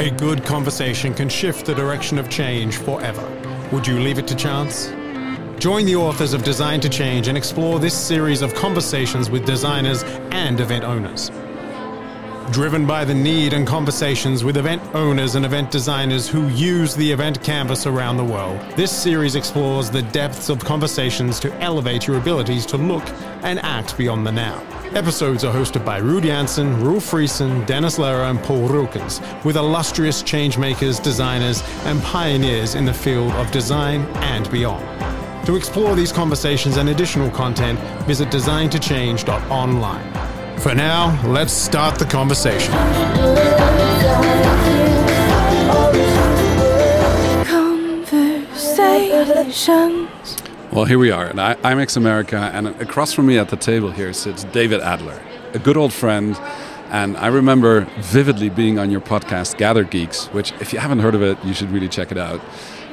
A good conversation can shift the direction of change forever. Would you leave it to chance? Join the authors of Design to Change and explore this series of conversations with designers and event owners. Driven by the need and conversations with event owners and event designers who use the event canvas around the world, this series explores the depths of conversations to elevate your abilities to look and act beyond the now. Episodes are hosted by Ruud Janssen, Roel Frissen, Dennis Luijer, and Paul Rukens, with illustrious changemakers, designers, and pioneers in the field of design and beyond. To explore these conversations and additional content, visit designtochange.online. For now, let's start the conversation. Conversations. Well, here we are at IMEX America, and across from me at the table here sits David Adler, a good old friend. And I remember vividly being on your podcast, Gather Geeks, which, if you haven't heard of it, you should really check it out.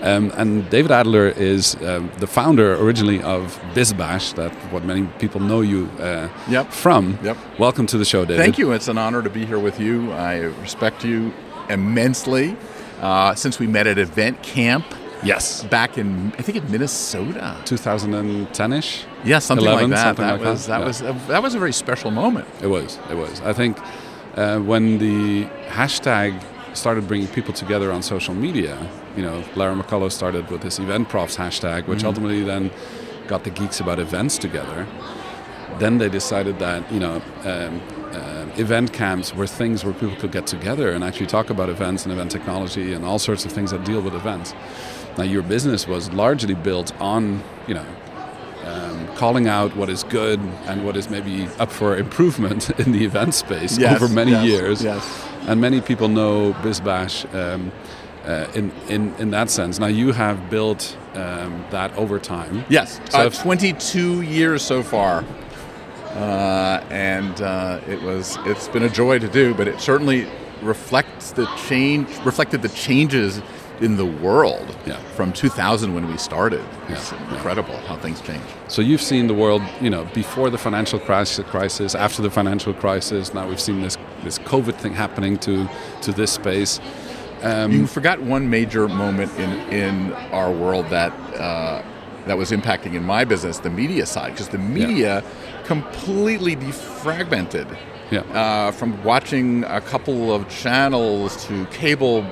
Um, and David Adler is um, the founder originally of BizBash, that what many people know you uh, yep. from. Yep. Welcome to the show, David. Thank you. It's an honor to be here with you. I respect you immensely. Uh, since we met at Event Camp Yes. Back in, I think in Minnesota. 2010-ish? Yeah, something 11, like that. Something that like was, that, that, yeah. was a, that was a very special moment. It was. It was. I think uh, when the hashtag started bringing people together on social media, you know, Lara McCulloch started with this event profs hashtag, which Mhm. ultimately then got the geeks about events together. Then they decided that, you know, um, uh, event camps were things where people could get together and actually talk about events and event technology and all sorts of things that deal with events. Now, your business was largely built on, you know, um, calling out what is good and what is maybe up for improvement in the event space Yes, over many yes, years. yes. And many people know BizBash um, uh, in, in, in that sense. Now, you have built um, that over time. Yes, So uh, 22 years so far, uh, and uh, it was it's been a joy to do. But it certainly reflects the change, reflected the changes in the world Yeah. from 2000 when we started. It's Yeah, yeah. incredible how things change. So you've seen the world, you know, before the financial crisis, after the financial crisis. Now we've seen this this COVID thing happening to to this space. Um, you forgot one major moment in in our world that uh, that was impacting in my business, the media side, because the media completely defragmented. Yeah. Uh, from watching a couple of channels to cable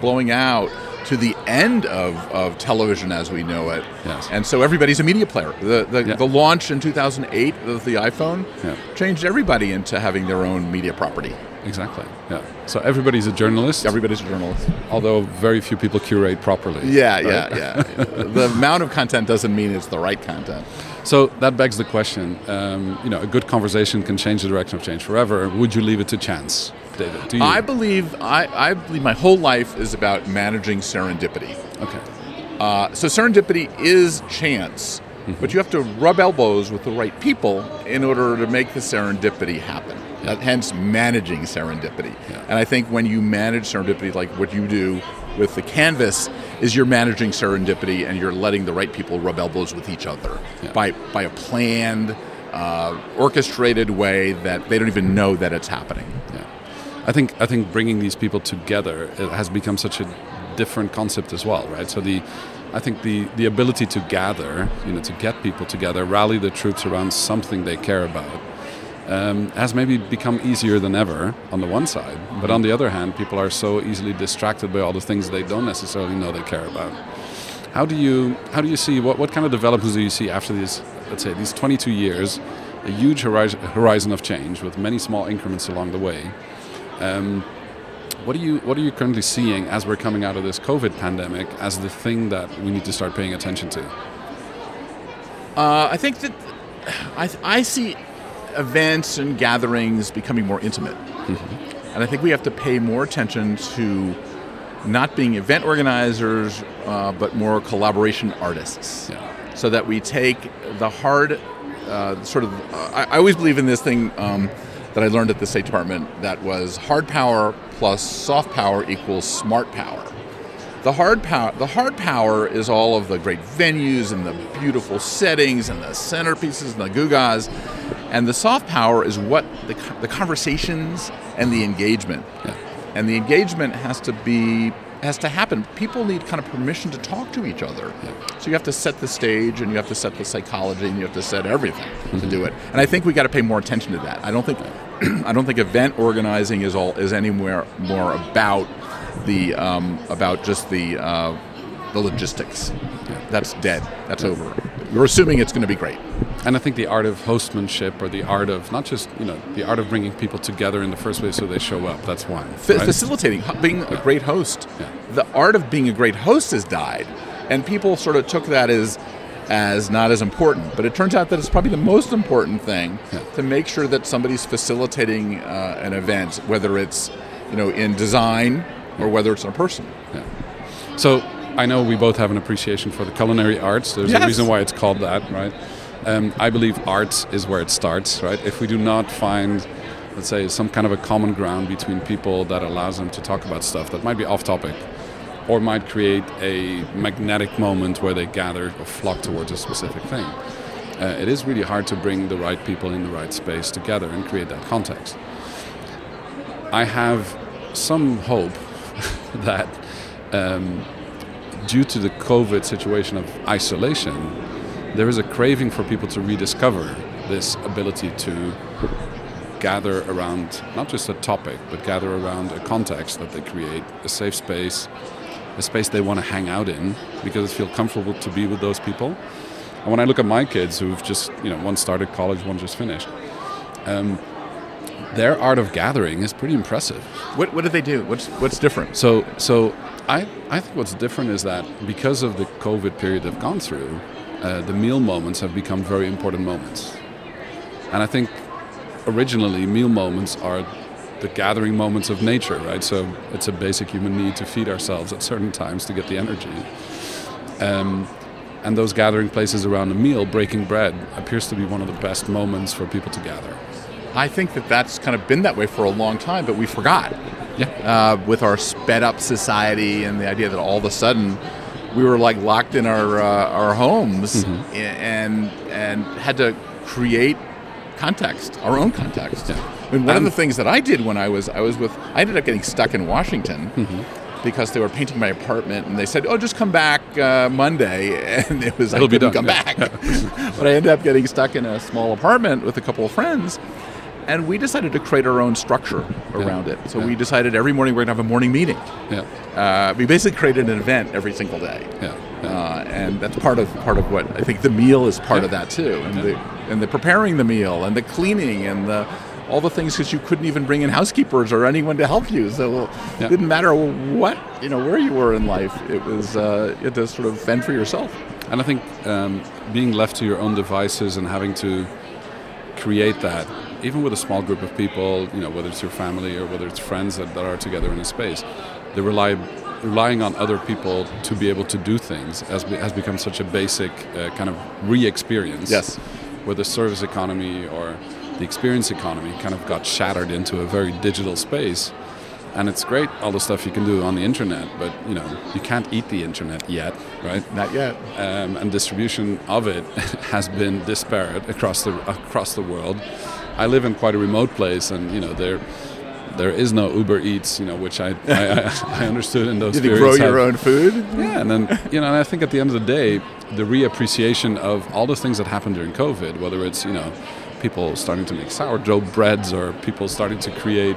blowing out to the end of, of television as we know it. Yes. And so everybody's a media player. The, the, Yeah. the launch in 2008 of the iPhone Yeah. changed everybody into having their own media property. exactly. Yeah. So everybody's a journalist. Everybody's a journalist. although very few people curate properly. Yeah, right? yeah, yeah. the amount of content doesn't mean it's the right content. So that begs the question. Um, you know, a good conversation can change the direction of change forever. Would you leave it to chance, David? Do you? I believe I, I believe my whole life is about managing serendipity. okay. Uh, so serendipity is chance, Mm-hmm. but you have to rub elbows with the right people in order to make the serendipity happen. Yeah. Uh, hence, managing serendipity. Yeah. And I think when you manage serendipity, like what you do with the canvas, is you're managing serendipity and you're letting the right people rub elbows with each other Yeah. by by a planned, uh, orchestrated way that they don't even know that it's happening. Yeah, I think I think bringing these people together it has become such a different concept as well, right? So the I think the the ability to gather, you know, to get people together, rally the troops around something they care about, um, has maybe become easier than ever on the one side. But on the other hand, people are so easily distracted by all the things they don't necessarily know they care about. How do you how do you see what, what kind of developments do you see after these let's say these 22 years, a huge horizon, horizon of change with many small increments along the way? Um, what are you What are you currently seeing as we're coming out of this COVID pandemic as the thing that we need to start paying attention to? Uh, I think that I, I see events and gatherings becoming more intimate. And I think we have to pay more attention to not being event organizers, uh, but more collaboration artists. Yeah. So that we take the hard, uh, sort of, I, I always believe in this thing um, that I learned at the State Department that was hard power plus soft power equals smart power. The hard power, the hard power is all of the great venues and the beautiful settings and the centerpieces and the gugas, And the soft power is what the, the conversations and the engagement. Yeah. And the engagement has to be has to happen. People need kind of permission to talk to each other. So you have to set the stage and you have to set the psychology and you have to set everything to mm-hmm. do it. And I think we got to pay more attention to that. I don't think I don't think event organizing is all is anywhere more about the um, about just the uh, the logistics. That's dead. That's over. We're assuming it's going to be great. And I think the art of hostmanship, or the art of not just you know the art of bringing people together in the first place so they show up. That's one. Fa- right? Facilitating, being a great host. Yeah. The art of being a great host has died, and people sort of took that as as not as important. But it turns out that it's probably the most important thing Yeah. to make sure that somebody's facilitating uh, an event, whether it's you know in design or whether it's in a person. So I know we both have an appreciation for the culinary arts. There's Yes. a reason why it's called that, right? Um, I believe arts is where it starts, right? If we do not find, let's say, some kind of a common ground between people that allows them to talk about stuff that might be off topic, or might create a magnetic moment where they gather or flock towards a specific thing. Uh, it is really hard to bring the right people in the right space together and create that context. I have some hope that um, due to the COVID situation of isolation, there is a craving for people to rediscover this ability to gather around not just a topic, but gather around a context that they create, a safe space, a space they want to hang out in because they feel comfortable to be with those people. And when I look at my kids who've just, you know, one started college, one just finished, um, their art of gathering is pretty impressive. What, what do they do? What's what's different? So, so I, I think what's different is that because of the COVID period they've gone through, uh, the meal moments have become very important moments. And I think originally meal moments are the gathering moments of nature, right? So it's a basic human need to feed ourselves at certain times to get the energy. Um, and those gathering places around a meal, breaking bread, appears to be one of the best moments for people to gather. I think that that's kind of been that way for a long time, but we forgot. Yeah. uh, with our sped up society and the idea that all of a sudden we were like locked in our uh, our homes Mm-hmm. and and had to create context, our own context. Yeah. I mean, one of the things that I did when I was I was with I ended up getting stuck in Washington. Mm-hmm. Because they were painting my apartment, and they said, "Oh, just come back uh, Monday," and it was I It'll be couldn't come back. but I ended up getting stuck in a small apartment with a couple of friends, and we decided to create our own structure around it. So Yeah. we decided every morning we're going to have a morning meeting. Yeah, Uh, we basically created an event every single day, yeah, yeah. uh, and that's part of part of what I think the meal is part of that too, and Yeah. the and the preparing the meal and the cleaning and the all the things because you couldn't even bring in housekeepers or anyone to help you, so Yeah. it didn't matter what you know where you were in life. It was uh, you had to sort of fend for yourself. And I think um, being left to your own devices and having to create that, even with a small group of people, you know, whether it's your family or whether it's friends that, that are together in a space, the rely, relying on other people to be able to do things has, be, has become such a basic uh, kind of re-experience. Yes. Where the service economy or the experience economy kind of got shattered into a very digital space. And it's great, all the stuff you can do on the internet, but you know you can't eat the internet yet, right? Not yet. um, and distribution of it has been disparate across the across the world. I live in quite a remote place, and you know there there is no Uber Eats, you know, which I I, I, I understood in those Did you periods. grow your have- own food? Yeah, and then you know, and I think at the end of the day, the reappreciation of all the things that happened during COVID, whether it's you know people starting to make sourdough breads or people starting to create.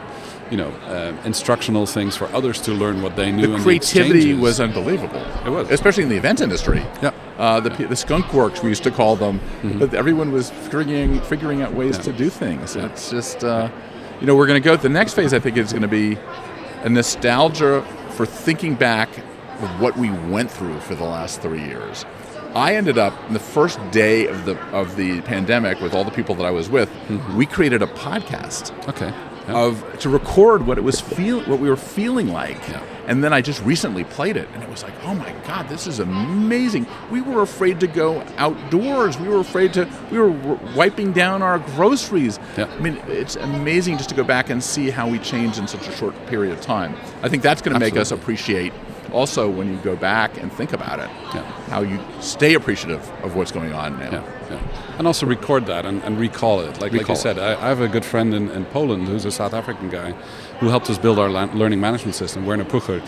You know, uh, instructional things for others to learn what they knew. the and creativity exchanges. was unbelievable. It was. especially in the event industry. Yeah. Uh, the, the skunk works we used to call them, but everyone was figuring figuring out ways Mm-hmm. Yeah. to do things. Yeah. It's just, uh, you know, we're going to go. The next phase, I think, is going to be a nostalgia for thinking back of what we went through for the last three years. I ended up in the first day of the of the pandemic with all the people that I was with. Mm-hmm. We created a podcast okay. Yeah. of to record what it was feel what we were feeling like. Yeah. And then I just recently played it and it was like, "Oh my god, this is amazing." We were afraid to go outdoors. We were afraid to we were wiping down our groceries. Yeah. I mean, it's amazing just to go back and see how we changed in such a short period of time. I think that's going to make us appreciate also when you go back and think about it, Yeah. how you stay appreciative of what's going on now. Yeah, yeah. And also record that and, and recall it. Like, like you said, I, I have a good friend in, in Poland who's a South African guy who helped us build our la- learning management system, Werner Puchert.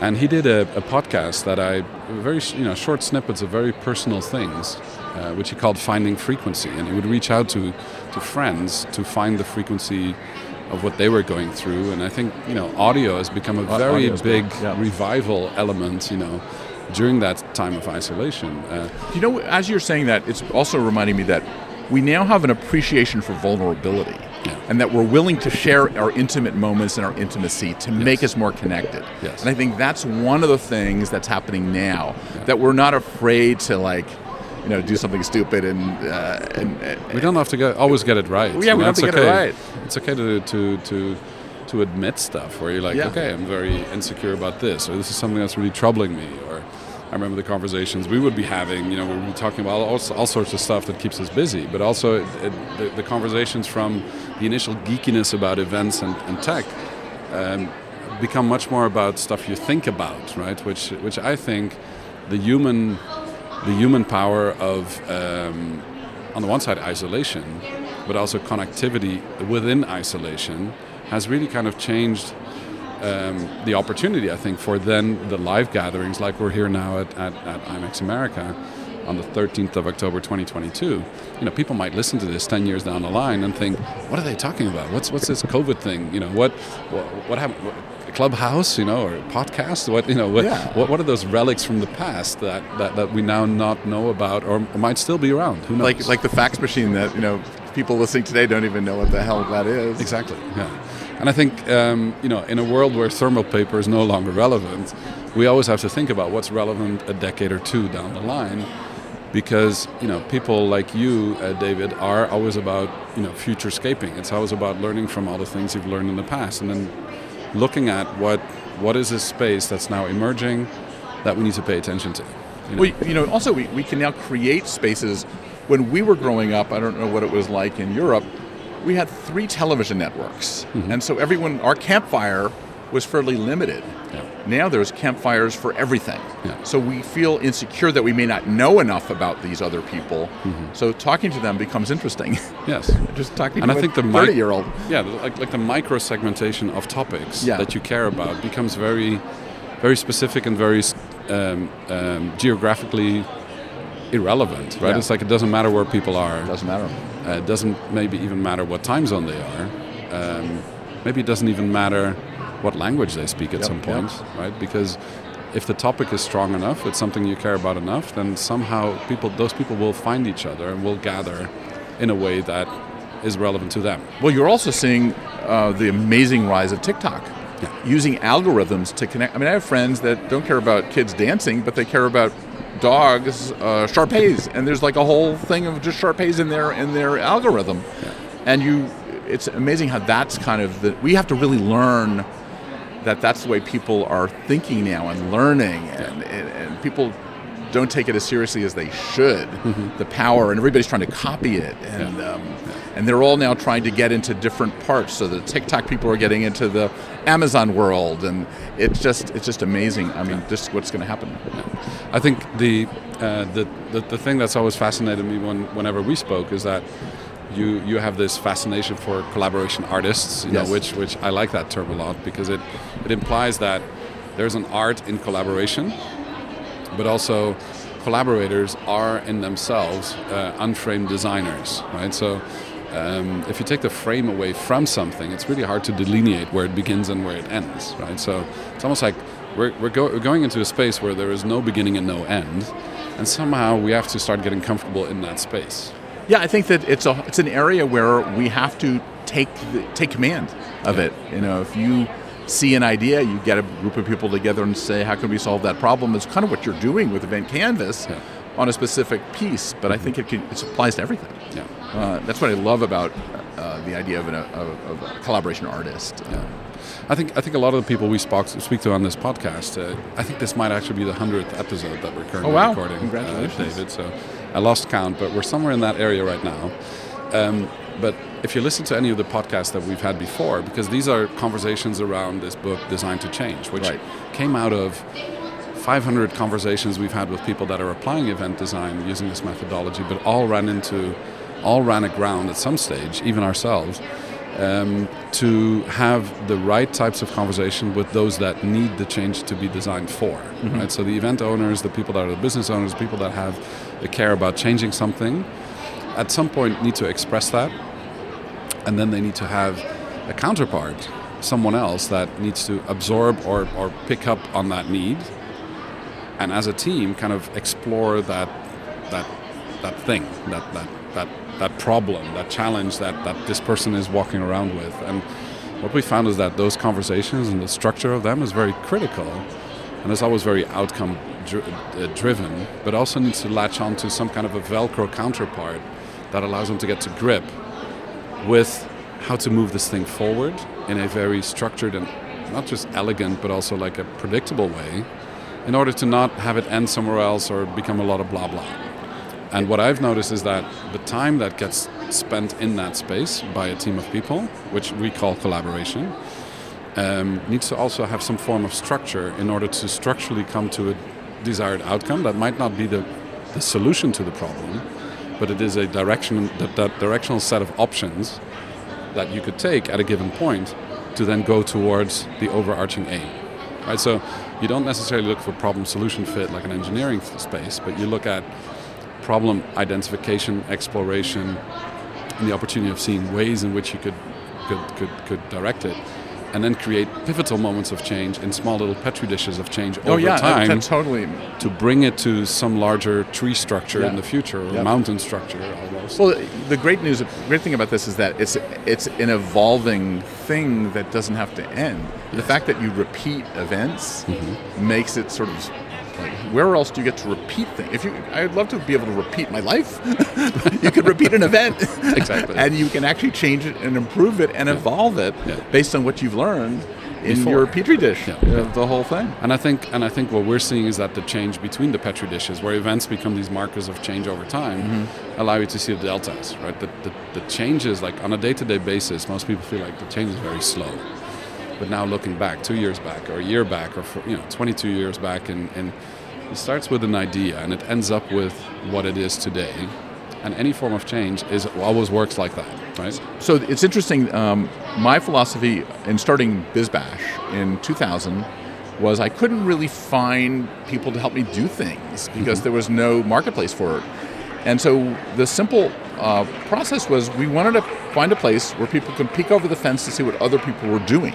And he did a, a podcast that I, very you know, short snippets of very personal things, uh, which he called Finding Frequency. And he would reach out to, to friends to find the frequency of what they were going through. And I think, you know, audio has become a very audio is big yeah. revival element, you know, during that time of isolation. Uh, You know, as you're saying that, it's also reminding me that we now have an appreciation for vulnerability. Yeah. And that we're willing to share our intimate moments and our intimacy to make us more connected. Yes. And I think that's one of the things that's happening now. That we're not afraid to like, you know, do something stupid and uh, and, We don't have to get, always get it right. Yeah, we don't have it's to get it okay. right. It's okay to, to, to, to admit stuff where you're like, Yeah. okay, I'm very insecure about this, or this is something that's really troubling me, or I remember the conversations we would be having. You know, we would be talking about all, all sorts of stuff that keeps us busy, but also it, it, the, the conversations from the initial geekiness about events and, and tech um, become much more about stuff you think about, right? Which, which I think the human, the human power of, um, on the one side, isolation, but also connectivity within isolation, has really kind of changed um, the opportunity, I think, for then the live gatherings like we're here now at, at, at IMEX America on the 13th of October 2022. You know, people might listen to this 10 years down the line and think, what are they talking about? What's what's this COVID thing? You know, what what, what happened? Clubhouse, you know, or podcast? What you know? What, Yeah. what what are those relics from the past that, that, that we now not know about or might still be around? Who knows? like like the fax machine that you know people listening today don't even know what the hell that is. Exactly. Yeah. And I think um, you know, in a world where thermal paper is no longer relevant, we always have to think about what's relevant a decade or two down the line, because you know, people like you, uh, David, are always about you know, futurescaping. It's always about learning from all the things you've learned in the past, and then looking at what what is this space that's now emerging that we need to pay attention to. You know? Well, you know, also we, we can now create spaces. When we were growing up, I don't know what it was like in Europe, we had three television networks. Mm-hmm. And so everyone, our campfire was fairly limited. Yeah. Now there's campfires for everything. Yeah. So we feel insecure that we may not know enough about these other people. So talking to them becomes interesting. yes. Just talking And to I think the mic- 30 year old. Yeah, like, like the micro segmentation of topics Yeah. that you care about becomes very, very specific and very um, um, geographically irrelevant, right? Yeah. It's like it doesn't matter where people are. It doesn't matter. Uh, it doesn't maybe even matter what time zone they are. Um, maybe it doesn't even matter what language they speak at Yep, some yep. point, right? Because if the topic is strong enough, it's something you care about enough, then somehow people, those people will find each other and will gather in a way that is relevant to them. Well, you're also seeing uh, the amazing rise of TikTok. Yeah. Using algorithms to connect. I mean, I have friends that don't care about kids dancing, but they care about dogs, uh, Shar-Peis, and there's like a whole thing of just Shar-Peis in their in their algorithm. And you, it's amazing how that's kind of the. We have to really learn that that's the way people are thinking now and learning, and, and, and people don't take it as seriously as they should. The power, and everybody's trying to copy it, and Yeah. um, and they're all now trying to get into different parts. So the TikTok people are getting into the Amazon world, and it's just it's just amazing. I mean, just what's going to happen. I think the, uh, the, the the thing that's always fascinated me when, whenever we spoke is that you you have this fascination for collaboration artists, you Yes. know, which which I like that term a lot because it it implies that there's an art in collaboration, but also collaborators are in themselves uh, unframed designers, right? So. Um, if you take the frame away from something, it's really hard to delineate where it begins and where it ends, right? So it's almost like we're, we're, go- we're going into a space where there is no beginning and no end, and somehow we have to start getting comfortable in that space. Yeah, I think that it's a it's an area where we have to take the, take command of it. You know, if you see an idea, you get a group of people together and say, "How can we solve that problem?" It's kind of what you're doing with Event Canvas Yeah. on a specific piece. But I think it, can, it applies to everything. Yeah. Uh, that's what I love about uh, the idea of, an, of, of a collaboration artist. Uh, I think I think a lot of the people we spoke, speak to on this podcast, uh, I think this might actually be the hundredth episode that we're currently Oh, wow. recording. uh, Congratulations. David. So I lost count, but we're somewhere in that area right now. Um, But if you listen to any of the podcasts that we've had before, because these are conversations around this book, Designed to Change, which Right. came out of 500 conversations we've had with people that are applying event design using this methodology, but all ran into, all ran aground at some stage, even ourselves, um, to have the right types of conversation with those that need the change to be designed for. Mm-hmm. Right. So the event owners, the people that are the business owners, people that have a care about changing something, at some point need to express that, and then they need to have a counterpart, someone else that needs to absorb or, or pick up on that need, and as a team, kind of explore that that that thing, that that that that problem, that challenge that that this person is walking around with, and what we found is that those conversations and the structure of them is very critical, and it's always very outcome dri- uh, driven, but also needs to latch on to some kind of a Velcro counterpart that allows them to get to grip with how to move this thing forward in a very structured and not just elegant but also like a predictable way in order to not have it end somewhere else or become a lot of blah blah. And what I've noticed is that the time that gets spent in that space by a team of people, which we call collaboration, um, needs to also have some form of structure in order to structurally come to a desired outcome that might not be the, the solution to the problem, but it is a direction that, that directional set of options that you could take at a given point to then go towards the overarching aim. Right? So you don't necessarily look for problem solution fit like an engineering space, but you look at problem identification, exploration, and the opportunity of seeing ways in which you could could, could, could direct it. And then create pivotal moments of change in small little petri dishes of change Oh over yeah, time that, totally. to bring it to some larger tree structure in the future, or Yep. mountain structure almost. Well, the great news, great thing about this is that it's it's an evolving thing that doesn't have to end. The fact that you repeat events Mm-hmm. makes it sort of like where else do you get to repeat things? If you, I'd love to be able to repeat my life. you could repeat an event, Exactly. and you can actually change it and improve it and evolve it Yeah. based on what you've learned in Before. your petri dish. Yeah. the whole thing. And I think, and I think what we're seeing is that the change between the petri dishes, where events become these markers of change over time, Mm-hmm. allow you to see the deltas, right? The, the, the changes, like on a day-to-day basis, most people feel like the change is very slow. But now looking back, two years back, or a year back, or for, you know, 22 years back, and, and it starts with an idea, and it ends up with what it is today. And any form of change is always works like that, right? So it's interesting. Um, my philosophy in starting BizBash in 2000 was I couldn't really find people to help me do things because there was no marketplace for it. And so the simple uh, process was we wanted to find a place where people could peek over the fence to see what other people were doing.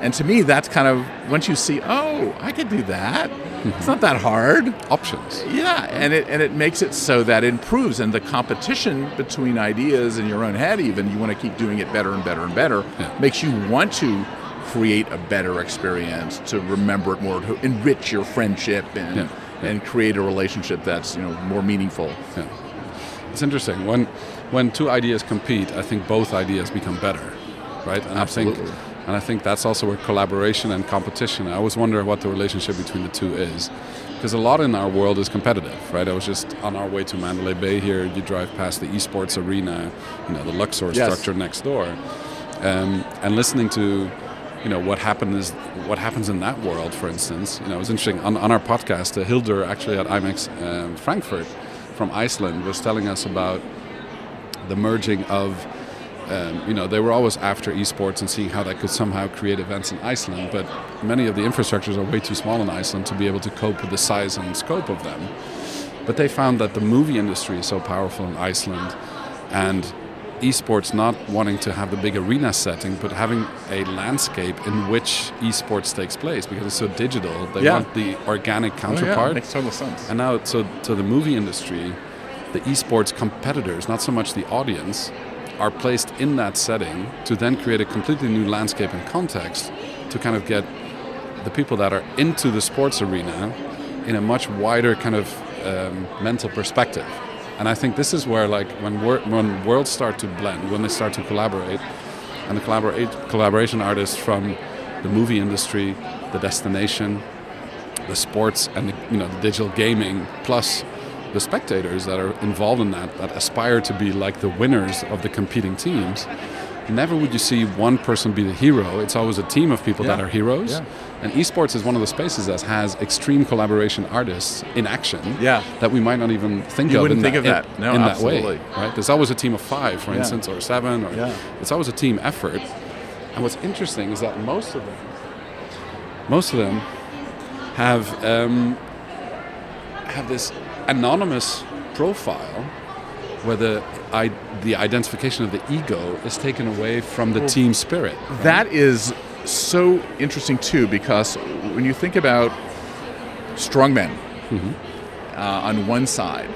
And to me, that's kind of once you see, oh, I could do that. It's not that hard. Options. Yeah, and it and it makes it so that it improves, and the competition between ideas in your own head, even you want to keep doing it better and better and better, Yeah. makes you want to create a better experience, to remember it more, to enrich your friendship, and Yeah. and create a relationship that's you know more meaningful. Yeah. It's interesting. When when two ideas compete, I think both ideas become better, right? And I think and I think that's also where collaboration and competition. I always wonder what the relationship between the two is, because a lot in our world is competitive, right? I was just on our way to Mandalay Bay here. You drive past the esports arena, you know, the Luxor Yes. structure next door, um, and listening to. You know what happened is what happens in that world. For instance, you know it was interesting on, on our podcast. Uh, Hildur, actually at IMEX um, Frankfurt, from Iceland, was telling us about the merging of um, you know they were always after esports and seeing how that could somehow create events in Iceland but many of the infrastructures are way too small in Iceland to be able to cope with the size and scope of them. But they found that the movie industry is so powerful in Iceland and esports not wanting to have the big arena setting but having a landscape in which esports takes place because it's so digital they Yeah. want the organic counterpart. Oh, yeah, makes total sense. and now, so to the movie industry, the esports competitors, not so much the audience, are placed in that setting to then create a completely new landscape and context to kind of get the people that are into the sports arena in a much wider kind of um, mental perspective. And I think this is where, like, when wor- when worlds start to blend, when they start to collaborate, and the collaborate collaboration artists from the movie industry, the destination, the sports and the, you know the digital gaming plus the spectators that are involved in that, that aspire to be like the winners of the competing teams, never would you see one person be the hero. It's always a team of people that are heroes. Yeah. And esports is one of the spaces that has extreme collaboration artists in action Yeah. that we might not even think of. You of wouldn't in think that, of that. in, No, in that way. Right? There's always a team of five, for Yeah. instance, or seven, or Yeah. it's always a team effort. And what's interesting is that most of them, most of them, have um, have this anonymous profile where the I, the identification of the ego is taken away from the team spirit. That is so interesting too, because when you think about strongmen uh, on one side,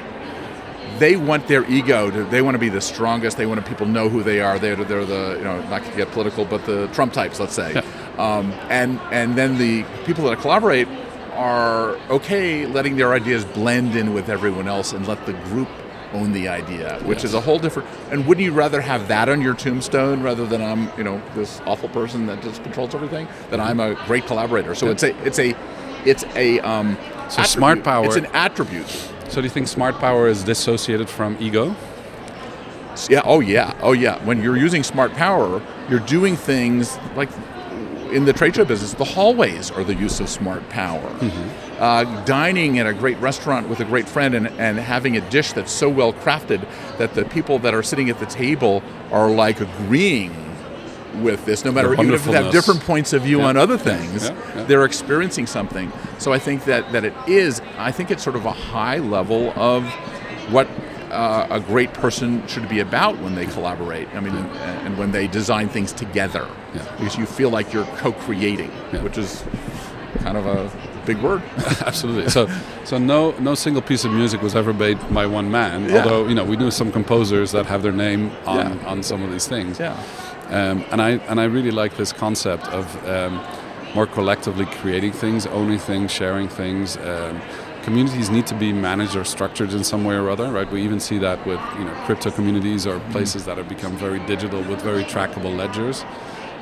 they want their ego to. They want to be the strongest. They want people know who they are. They're, they're the you know not to get political, but the Trump types, let's say. Um, and and then the people that collaborate are okay letting their ideas blend in with everyone else and let the group own the idea, which is a whole different. And wouldn't you rather have that on your tombstone rather than I'm you know this awful person that just controls everything? That I'm a great collaborator. So it's a it's a it's a um, So smart power- It's an attribute. So do you think smart power is dissociated from ego? Yeah. Oh, yeah. Oh, yeah. When you're using smart power, you're doing things like in the trade show business. The hallways are the use of smart power. Uh, dining at a great restaurant with a great friend and, and having a dish that's so well crafted that the people that are sitting at the table are like agreeing with this, no matter even if they have different points of view Yeah. on other things, Yeah, yeah. they're experiencing something. So I think that, that it is, I think it's sort of a high level of what uh, a great person should be about when they collaborate. I mean, and, and when they design things together, because you feel like you're co-creating, Yeah. which is kind of a big word. Absolutely. So, so no, no single piece of music was ever made by one man. Yeah. Although you know, we knew some composers that have their name on, Yeah. on some of these things. yeah. Um, and I and I really like this concept of um, more collectively creating things, owning things, sharing things. Um, communities need to be managed or structured in some way or other, right? We even see that with you know crypto communities or Mm-hmm. places that have become very digital with very trackable ledgers.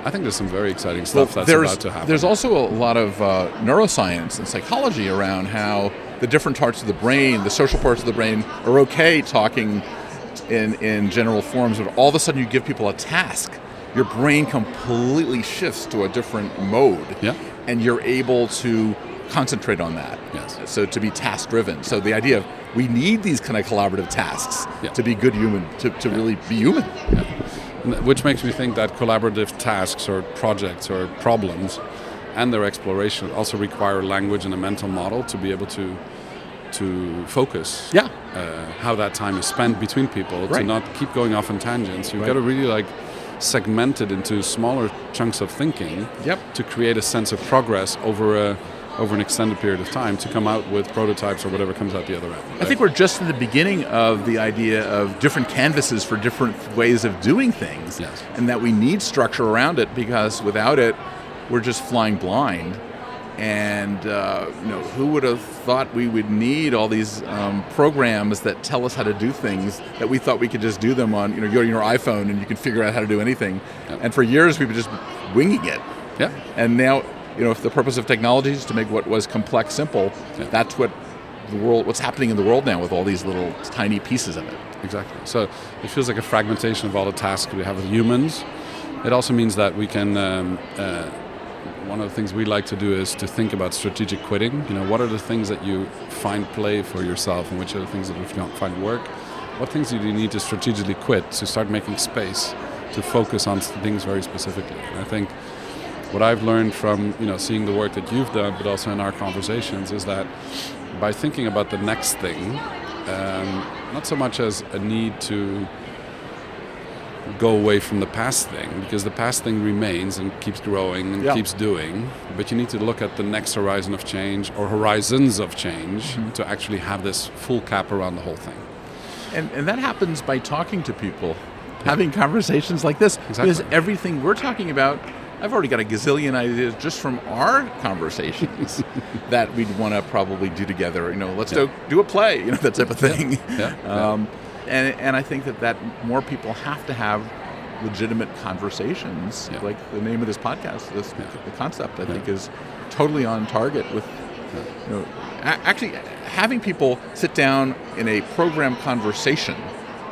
I think there's some very exciting stuff that's about to happen. There's also a lot of uh, neuroscience and psychology around how the different parts of the brain, the social parts of the brain, are okay talking in, in general forms, but all of a sudden you give people a task, your brain completely shifts to a different mode. Yeah. And you're able to concentrate on that. Yes. So to be task driven. So the idea of we need these kind of collaborative tasks Yeah. to be good human, to, to really be human. N- Which makes me think that collaborative tasks or projects or problems and their exploration also require language and a mental model to be able to to focus Yeah. uh, how that time is spent between people to not keep going off on tangents. You've Right. got to really like segment it into smaller chunks of thinking Yep. to create a sense of progress over a over an extended period of time to come out with prototypes or whatever comes out the other end. I think we're just in the beginning of the idea of different canvases for different ways of doing things, Yes. and that we need structure around it because without it, we're just flying blind. And uh, you know, who would have thought we would need all these um, programs that tell us how to do things that we thought we could just do them on? You know, your iPhone and you can figure out how to do anything. Yep. And for years, we've been just winging it. yeah. And now, you know, if the purpose of technology is to make what was complex simple, Yeah. that's what the world, what's happening in the world now with all these little tiny pieces of it. Exactly. So it feels like a fragmentation of all the tasks we have with humans. It also means that we can. Um, uh, one of the things we like to do is to think about strategic quitting. You know, what are the things that you find play for yourself, and which are the things that you don't find work? What things do you need to strategically quit to start making space to focus on things very specifically? And I think what I've learned from you know seeing the work that you've done, but also in our conversations, is that by thinking about the next thing, um, not so much as a need to go away from the past thing, because the past thing remains and keeps growing and Yeah. keeps doing, but you need to look at the next horizon of change or horizons of change Mm-hmm. to actually have this full cap around the whole thing. And, and that happens by talking to people, having conversations like this. Because everything we're talking about, I've already got a gazillion ideas just from our conversations that we'd want to probably do together. You know, let's Yeah. do, do a play, you know, that type of thing. Yeah, yeah. Um, and, and I think that, that more people have to have legitimate conversations, Yeah. like the name of this podcast, this, the concept, I think is totally on target with You know, a- actually, having people sit down in a program conversation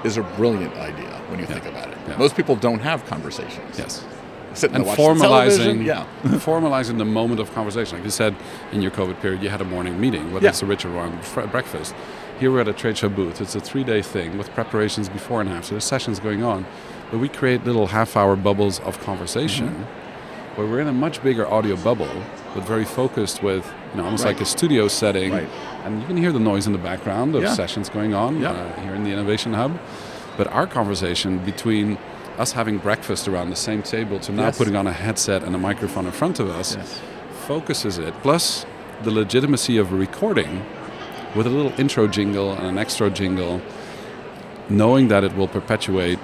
is a brilliant idea when you think about it. Most people don't have conversations. Yes. And watch the television, formalizing Yeah. formalizing the moment of conversation. Like you said, in your COVID period, you had a morning meeting, whether Yeah. it's a ritual or breakfast. Here we're at a trade show booth. It's a three-day thing with preparations before and after. There's sessions going on, but we create little half-hour bubbles of conversation, Mm-hmm. where we're in a much bigger audio bubble, but very focused with, you know, almost Right. like a studio setting, Right. and you can hear the noise in the background of Yeah. sessions going on Yeah. uh, here in the Innovation Hub. But our conversation between us having breakfast around the same table to now Yes. putting on a headset and a microphone in front of us Yes. focuses it. Plus, the legitimacy of a recording with a little intro jingle and an extra jingle, knowing that it will perpetuate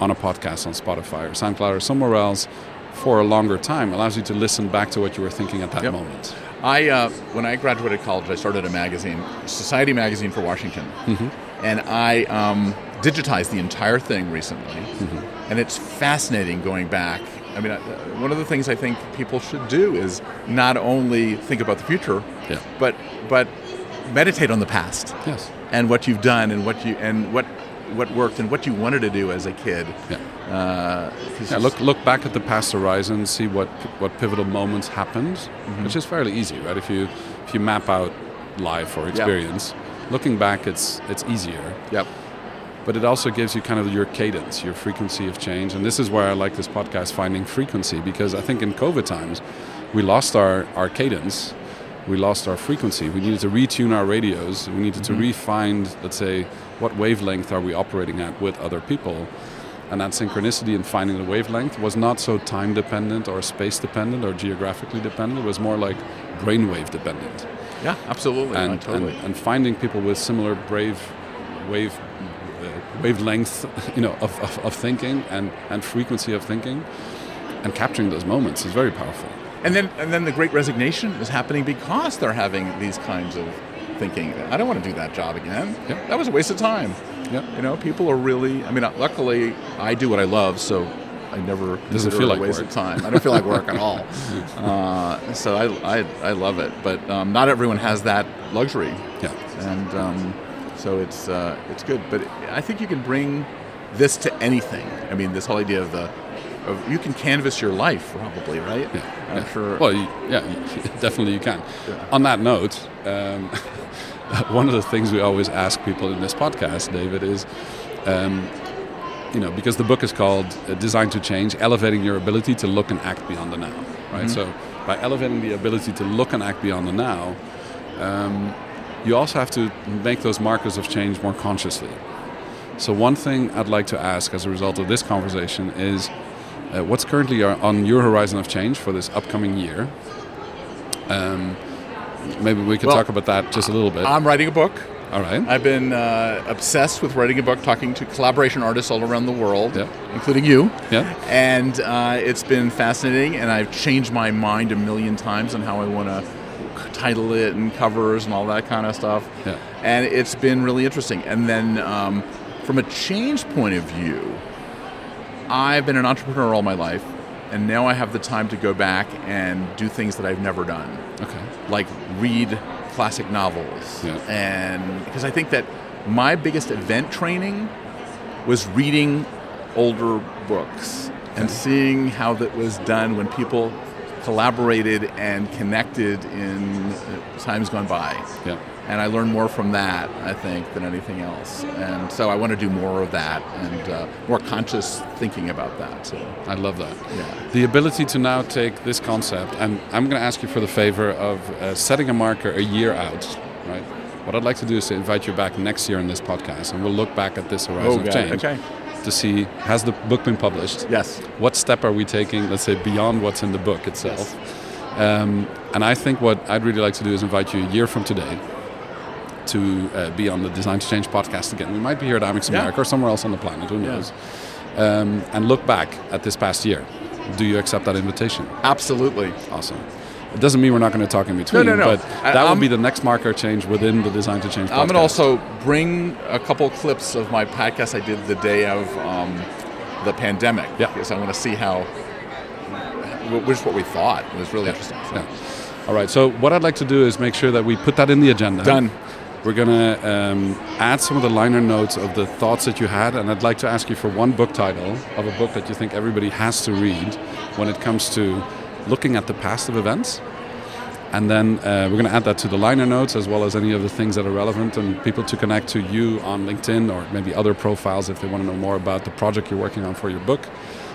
on a podcast on Spotify or SoundCloud or somewhere else for a longer time allows you to listen back to what you were thinking at that Yep. moment. I uh, when I graduated college, I started a magazine, Society Magazine for Washington, and I um, digitized the entire thing recently, and it's fascinating going back. I mean, uh, one of the things I think people should do is not only think about the future, Yeah. but but meditate on the past Yes. and what you've done and what you and what what worked and what you wanted to do as a kid. Yeah. Uh, Yeah, look look back at the past horizon, see what what pivotal moments happened, which is fairly easy, right? If you if you map out life or experience, looking back, it's it's easier. Yep. But it also gives you kind of your cadence, your frequency of change, and this is where I like this podcast, finding frequency, because I think in COVID times, we lost our our cadence, we lost our frequency. We needed to retune our radios. We needed to refine, let's say, what wavelength are we operating at with other people. And that synchronicity in finding the wavelength was not so time dependent or space dependent or geographically dependent. It was more like brainwave dependent. Yeah, absolutely. And, totally. and, and finding people with similar brave wave uh, wavelength, you know, of, of, of thinking and, and frequency of thinking and capturing those moments is very powerful. And then, and then the great resignation is happening because they're having these kinds of thinking. I don't want to do that job again. Yeah. That was a waste of time. Yeah. You know, people are really. I mean, luckily, I do what I love, so I never Doesn't feel it like waste work. of time. I don't feel like work at all. Uh, so I, I, I love it, but um, not everyone has that luxury, Yeah. and um, so it's uh, it's good. But I think you can bring this to anything. I mean, this whole idea of the of you can canvas your life, probably, right? Yeah, I'm yeah. sure. Well, you, yeah, you- definitely you can. On that note, um, one of the things we always ask people in this podcast, David, is, um, you know, because the book is called uh, "Designed to Change: Elevating Your Ability to Look and Act Beyond the Now." Right. So, by elevating the ability to look and act beyond the now, um, you also have to make those markers of change more consciously. So, one thing I'd like to ask as a result of this conversation is uh, what's currently on your horizon of change for this upcoming year? Um, maybe we could Well, talk about that just a little bit. I'm writing a book. All right. I've been uh, obsessed with writing a book, talking to collaboration artists all around the world, including you. Yeah. And uh, it's been fascinating, and I've changed my mind a million times on how I want to title it and covers and all that kind of stuff. Yeah. And it's been really interesting. And then um, from a change point of view, I've been an entrepreneur all my life, and now I have the time to go back and do things that I've never done Okay. like read classic novels Yeah. and because i think that my biggest event training was reading older books and seeing how that was done when people collaborated and connected in uh, times gone by Yeah. And i learned more from that i think than anything else and so i want to do more of that and uh, more conscious thinking about that so I love that. Yeah. The ability to now take this concept, and I'm going to ask you for the favor of uh, setting a marker a year out, right? What I'd like to do is to invite you back next year in this podcast, and we'll look back at this horizon Oh, of change Okay. to see has the book been published? yes What step are we taking, let's say, beyond what's in the book itself? Um, and I think what I'd really like to do is invite you a year from today to uh, be on the Design to Change podcast again. We might be here at IMEX Yeah. America or somewhere else on the planet, who knows? Um, and look back at this past year. Do you accept that invitation? absolutely Awesome. It doesn't mean we're not going to talk in between, no, no. but that will be the next marker change within the Design to Change podcast. I'm going to also bring a couple clips of my podcast I did the day of um, the pandemic. Yeah. Because I want to see how, wh- which is what we thought. It was really interesting. Yeah. All right. So what I'd like to do is make sure that we put that in the agenda. Done. We're gonna um, add some of the liner notes of the thoughts that you had, and I'd like to ask you for one book title of a book that you think everybody has to read when it comes to looking at the past of events. And then uh, we're going to add that to the liner notes as well as any of the things that are relevant and people to connect to you on LinkedIn or maybe other profiles if they want to know more about the project you're working on for your book.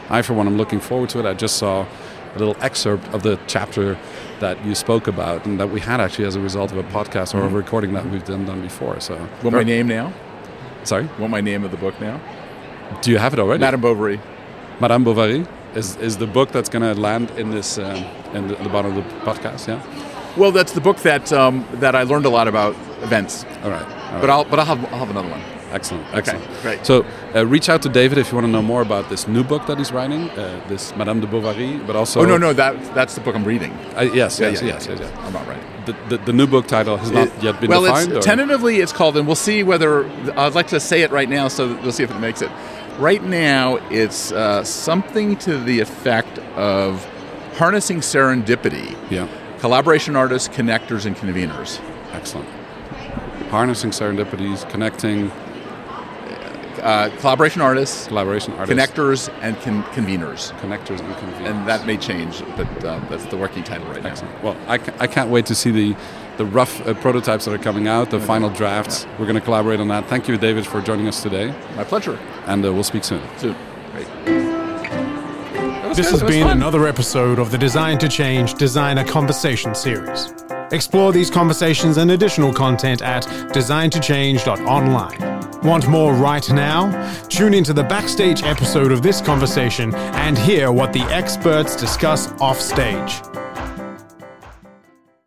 I, for one, am looking forward to it. I just saw a little excerpt of the chapter that you spoke about and that we had actually as a result of a podcast or a recording that we've done, done before. So, Want my name now? sorry, Want my name of the book now? do you have it already? Madame Bovary. Madame Bovary is, is the book that's going to land in this um, in the, the bottom of the podcast. Yeah. Well, that's the book that um, that I learned a lot about events. All right. All But. I'll but I'll have I'll have another one. Excellent. Excellent. great. So uh, reach out to David if you want to know more about this new book that he's writing, uh, this Madame de Bovary, but also. oh no no that that's the book I'm reading. Uh, yes, Yeah, yes, yeah, yes, yeah, yes, yes. I'm not right. The, the, the new book title has not It- yet been well, defined. it's or- tentatively it's called, and we'll see whether I'd like to say it right now, so we'll see if it makes it. Right now, it's uh, something to the effect of harnessing serendipity, Yeah. collaboration artists, connectors, and conveners. Excellent. Harnessing serendipities, connecting Uh, collaboration artists, collaboration artists, connectors, and con- conveners. connectors, and conveners. And that may change, but um, that's the working title right now. Well, I, ca- I can't wait to see the the rough uh, prototypes that are coming out, the final drafts. We're going to collaborate on that. Thank you, David, for joining us today, My pleasure. and uh, we'll speak soon. Soon. Great. This has been another episode of the Design to Change Designer Conversation series. Explore these conversations and additional content at designtochange.online. Want more right now? Tune into the backstage episode of this conversation and hear what the experts discuss offstage.